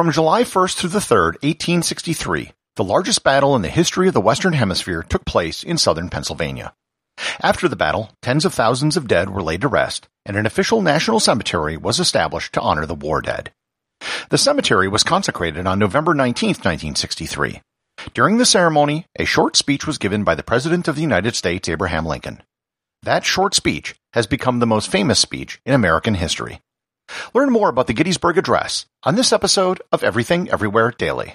From July 1st through the 3rd, 1863, the largest battle in the history of the Western Hemisphere took place in southern Pennsylvania. After the battle, tens of thousands of dead were laid to rest, and an official national cemetery was established to honor the war dead. The cemetery was consecrated on November 19, 1963. During the ceremony, a short speech was given by the President of the United States, Abraham Lincoln. That short speech has become the most famous speech in American history. Learn more about the Gettysburg Address on this episode of Everything Everywhere Daily.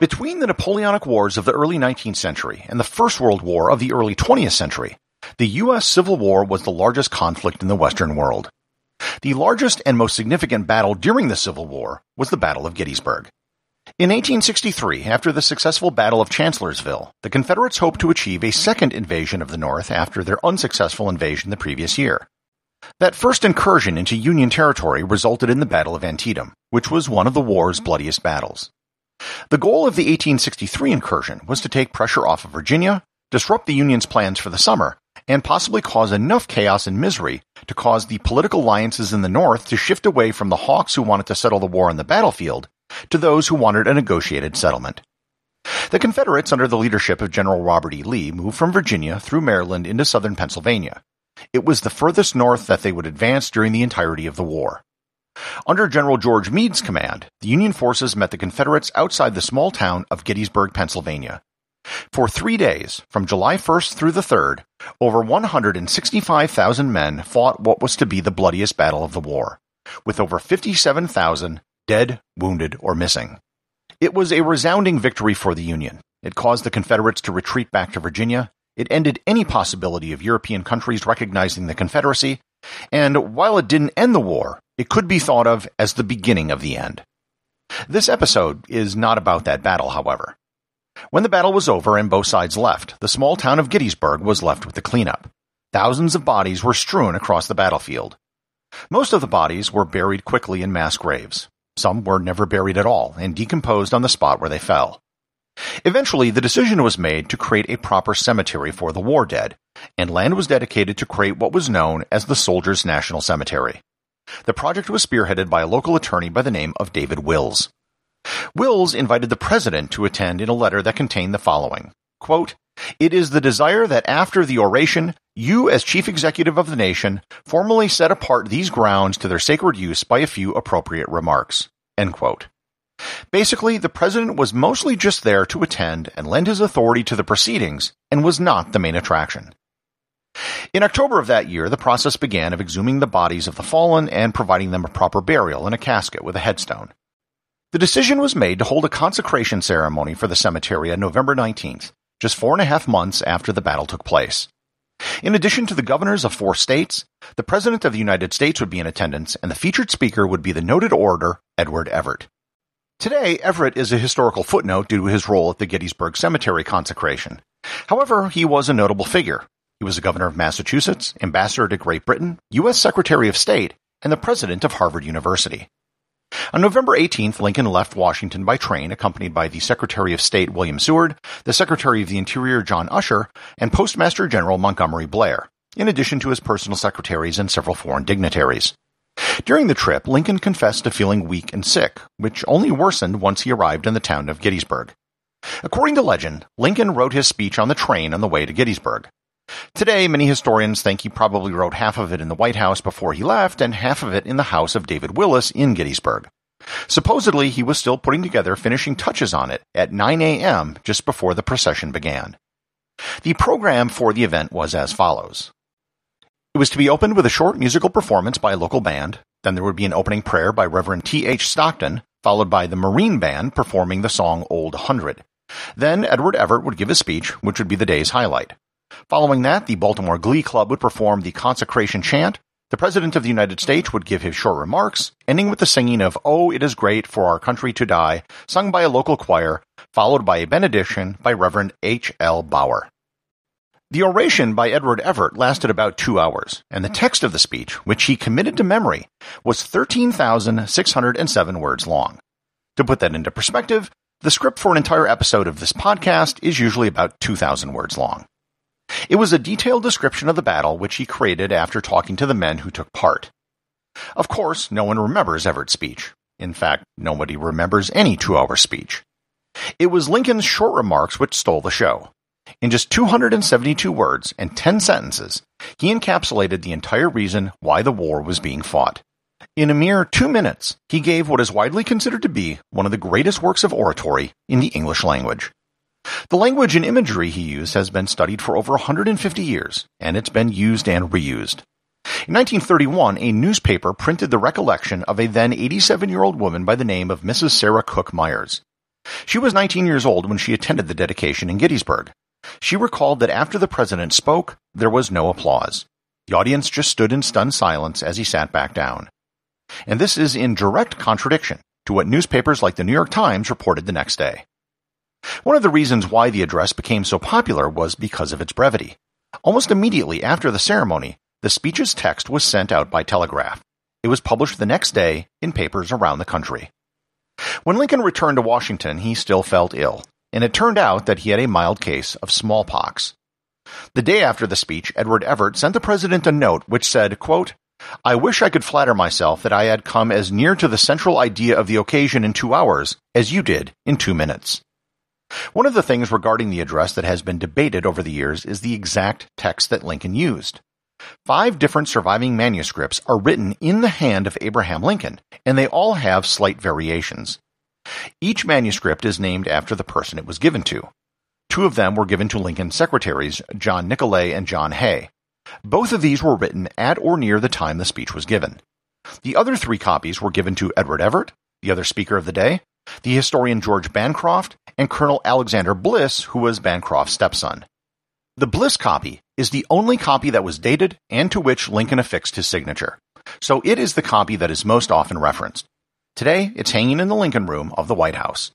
Between the Napoleonic Wars of the early 19th century and the First World War of the early 20th century, the U.S. Civil War was the largest conflict in the Western world. The largest and most significant battle during the Civil War was the Battle of Gettysburg. In 1863, after the successful Battle of Chancellorsville, the Confederates hoped to achieve a second invasion of the North after their unsuccessful invasion the previous year. That first incursion into Union territory resulted in the Battle of Antietam, which was one of the war's bloodiest battles. The goal of the 1863 incursion was to take pressure off of Virginia, disrupt the Union's plans for the summer, and possibly cause enough chaos and misery to cause the political alliances in the North to shift away from the hawks who wanted to settle the war on the battlefield to those who wanted a negotiated settlement. The Confederates, under the leadership of General Robert E. Lee, moved from Virginia through Maryland into southern Pennsylvania. It was the furthest north that they would advance during the entirety of the war. Under General George Meade's command, the Union forces met the Confederates outside the small town of Gettysburg, Pennsylvania. For three days, from July 1st through the 3rd, over 165,000 men fought what was to be the bloodiest battle of the war, with over 57,000 dead, wounded, or missing. It was a resounding victory for the Union. It caused the Confederates to retreat back to Virginia. It ended any possibility of European countries recognizing the Confederacy, and while it didn't end the war, it could be thought of as the beginning of the end. This episode is not about that battle, however. When the battle was over and both sides left, the small town of Gettysburg was left with the cleanup. Thousands of bodies were strewn across the battlefield. Most of the bodies were buried quickly in mass graves. Some were never buried at all and decomposed on the spot where they fell. Eventually, the decision was made to create a proper cemetery for the war dead, and land was dedicated to create what was known as the Soldiers' National Cemetery. The project was spearheaded by a local attorney by the name of David Wills. Wills invited the president to attend in a letter that contained the following quote, It is the desire that after the oration, you, as chief executive of the nation, formally set apart these grounds to their sacred use by a few appropriate remarks. Basically, the president was mostly just there to attend and lend his authority to the proceedings and was not the main attraction. In October of that year, the process began of exhuming the bodies of the fallen and providing them a proper burial in a casket with a headstone. The decision was made to hold a consecration ceremony for the cemetery on November 19th, just four and a half months after the battle took place. In addition to the governors of four states, the President of the United States would be in attendance, and the featured speaker would be the noted orator Edward Everett. Today, Everett is a historical footnote due to his role at the Gettysburg Cemetery consecration. However, he was a notable figure, he was governor of Massachusetts, ambassador to Great Britain, U.S. Secretary of State, and the president of Harvard University. On November 18th, Lincoln left Washington by train, accompanied by the Secretary of State William Seward, the Secretary of the Interior John Usher, and Postmaster General Montgomery Blair, in addition to his personal secretaries and several foreign dignitaries. During the trip, Lincoln confessed to feeling weak and sick, which only worsened once he arrived in the town of Gettysburg. According to legend, Lincoln wrote his speech on the train on the way to Gettysburg. Today, many historians think he probably wrote half of it in the White House before he left and half of it in the house of David Wills in Gettysburg. Supposedly, he was still putting together finishing touches on it at 9 a.m. just before the procession began. The program for the event was as follows. It was to be opened with a short musical performance by a local band, then there would be an opening prayer by Reverend T. H. Stockton, followed by the Marine Band performing the song Old Hundred. Then Edward Everett would give his speech, which would be the day's highlight. Following that, the Baltimore Glee Club would perform the consecration chant. The President of the United States would give his short remarks, ending with the singing of Oh, It Is Great for Our Country to Die, sung by a local choir, followed by a benediction by Reverend H. L. Bauer. The oration by Edward Everett lasted about two hours, and the text of the speech, which he committed to memory, was 13,607 words long. To put that into perspective, the script for an entire episode of this podcast is usually about 2,000 words long. It was a detailed description of the battle which he created after talking to the men who took part. Of course, no one remembers Everett's speech. In fact, nobody remembers any two-hour speech. It was Lincoln's short remarks which stole the show. In just 272 words and 10 sentences, he encapsulated the entire reason why the war was being fought. In a mere two minutes, he gave what is widely considered to be one of the greatest works of oratory in the English language. The language and imagery he used has been studied for over 150 years, and it's been used and reused. In 1931, a newspaper printed the recollection of a then 87 year old woman by the name of Mrs. Sarah Cook Myers. She was 19 years old when she attended the dedication in Gettysburg. She recalled that after the president spoke, there was no applause. The audience just stood in stunned silence as he sat back down. And this is in direct contradiction to what newspapers like the New York Times reported the next day. One of the reasons why the address became so popular was because of its brevity. Almost immediately after the ceremony, the speech's text was sent out by telegraph. It was published the next day in papers around the country. When Lincoln returned to Washington, he still felt ill, and it turned out that he had a mild case of smallpox. The day after the speech, Edward Everett sent the president a note which said, quote, I wish I could flatter myself that I had come as near to the central idea of the occasion in two hours as you did in two minutes. One of the things regarding the address that has been debated over the years is the exact text that Lincoln used. Five different surviving manuscripts are written in the hand of Abraham Lincoln, and they all have slight variations. Each manuscript is named after the person it was given to. Two of them were given to Lincoln's secretaries, John Nicolay and John Hay. Both of these were written at or near the time the speech was given. The other three copies were given to Edward Everett, the other speaker of the day, the historian George Bancroft, and Colonel Alexander Bliss, who was Bancroft's stepson. The Bliss copy is the only copy that was dated and to which Lincoln affixed his signature, so it is the copy that is most often referenced. Today, it's hanging in the Lincoln Room of the White House.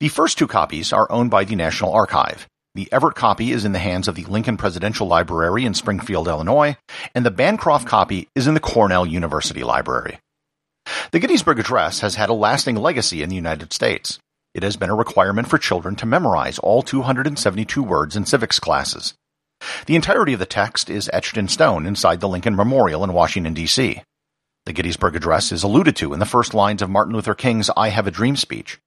The first two copies are owned by the National Archive. The Everett copy is in the hands of the Lincoln Presidential Library in Springfield, Illinois, and the Bancroft copy is in the Cornell University Library. The Gettysburg Address has had a lasting legacy in the United States. It has been a requirement for children to memorize all 272 words in civics classes. The entirety of the text is etched in stone inside the Lincoln Memorial in Washington, D.C. The Gettysburg Address is alluded to in the first lines of Martin Luther King's I Have a Dream speech.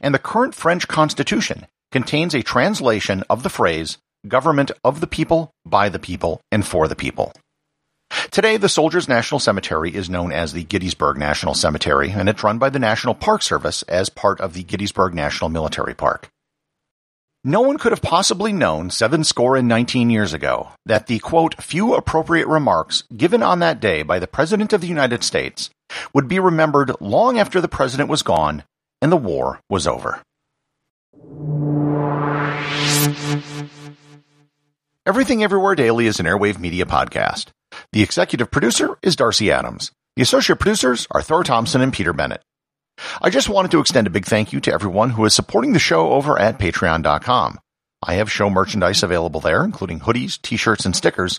And the current French Constitution contains a translation of the phrase, government of the people, by the people, and for the people. Today, the Soldiers National Cemetery is known as the Gettysburg National Cemetery, and it's run by the National Park Service as part of the Gettysburg National Military Park. No one could have possibly known seven score and nineteen years ago that the quote, few appropriate remarks given on that day by the President of the United States would be remembered long after the President was gone and the war was over. Everything Everywhere Daily is an airwave media podcast. The executive producer is Darcy Adams. The associate producers are Thor Thompson and Peter Bennett. I just wanted to extend a big thank you to everyone who is supporting the show over at patreon.com. I have show merchandise available there, including hoodies, t-shirts, and stickers.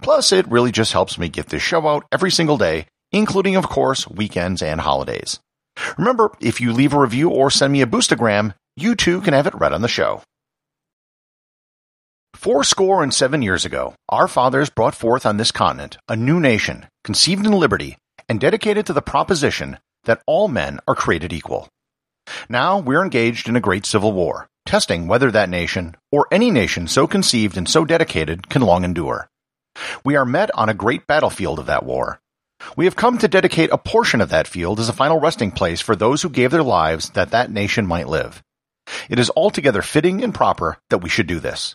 Plus, it really just helps me get this show out every single day, including, of course, weekends and holidays. Remember, if you leave a review or send me a boostagram, you too can have it read on the show. Four score and seven years ago, our fathers brought forth on this continent a new nation, conceived in liberty, and dedicated to the proposition that all men are created equal. Now we're engaged in a great civil war, testing whether that nation, or any nation so conceived and so dedicated, can long endure. We are met on a great battlefield of that war. We have come to dedicate a portion of that field as a final resting place for those who gave their lives that that nation might live. It is altogether fitting and proper that we should do this.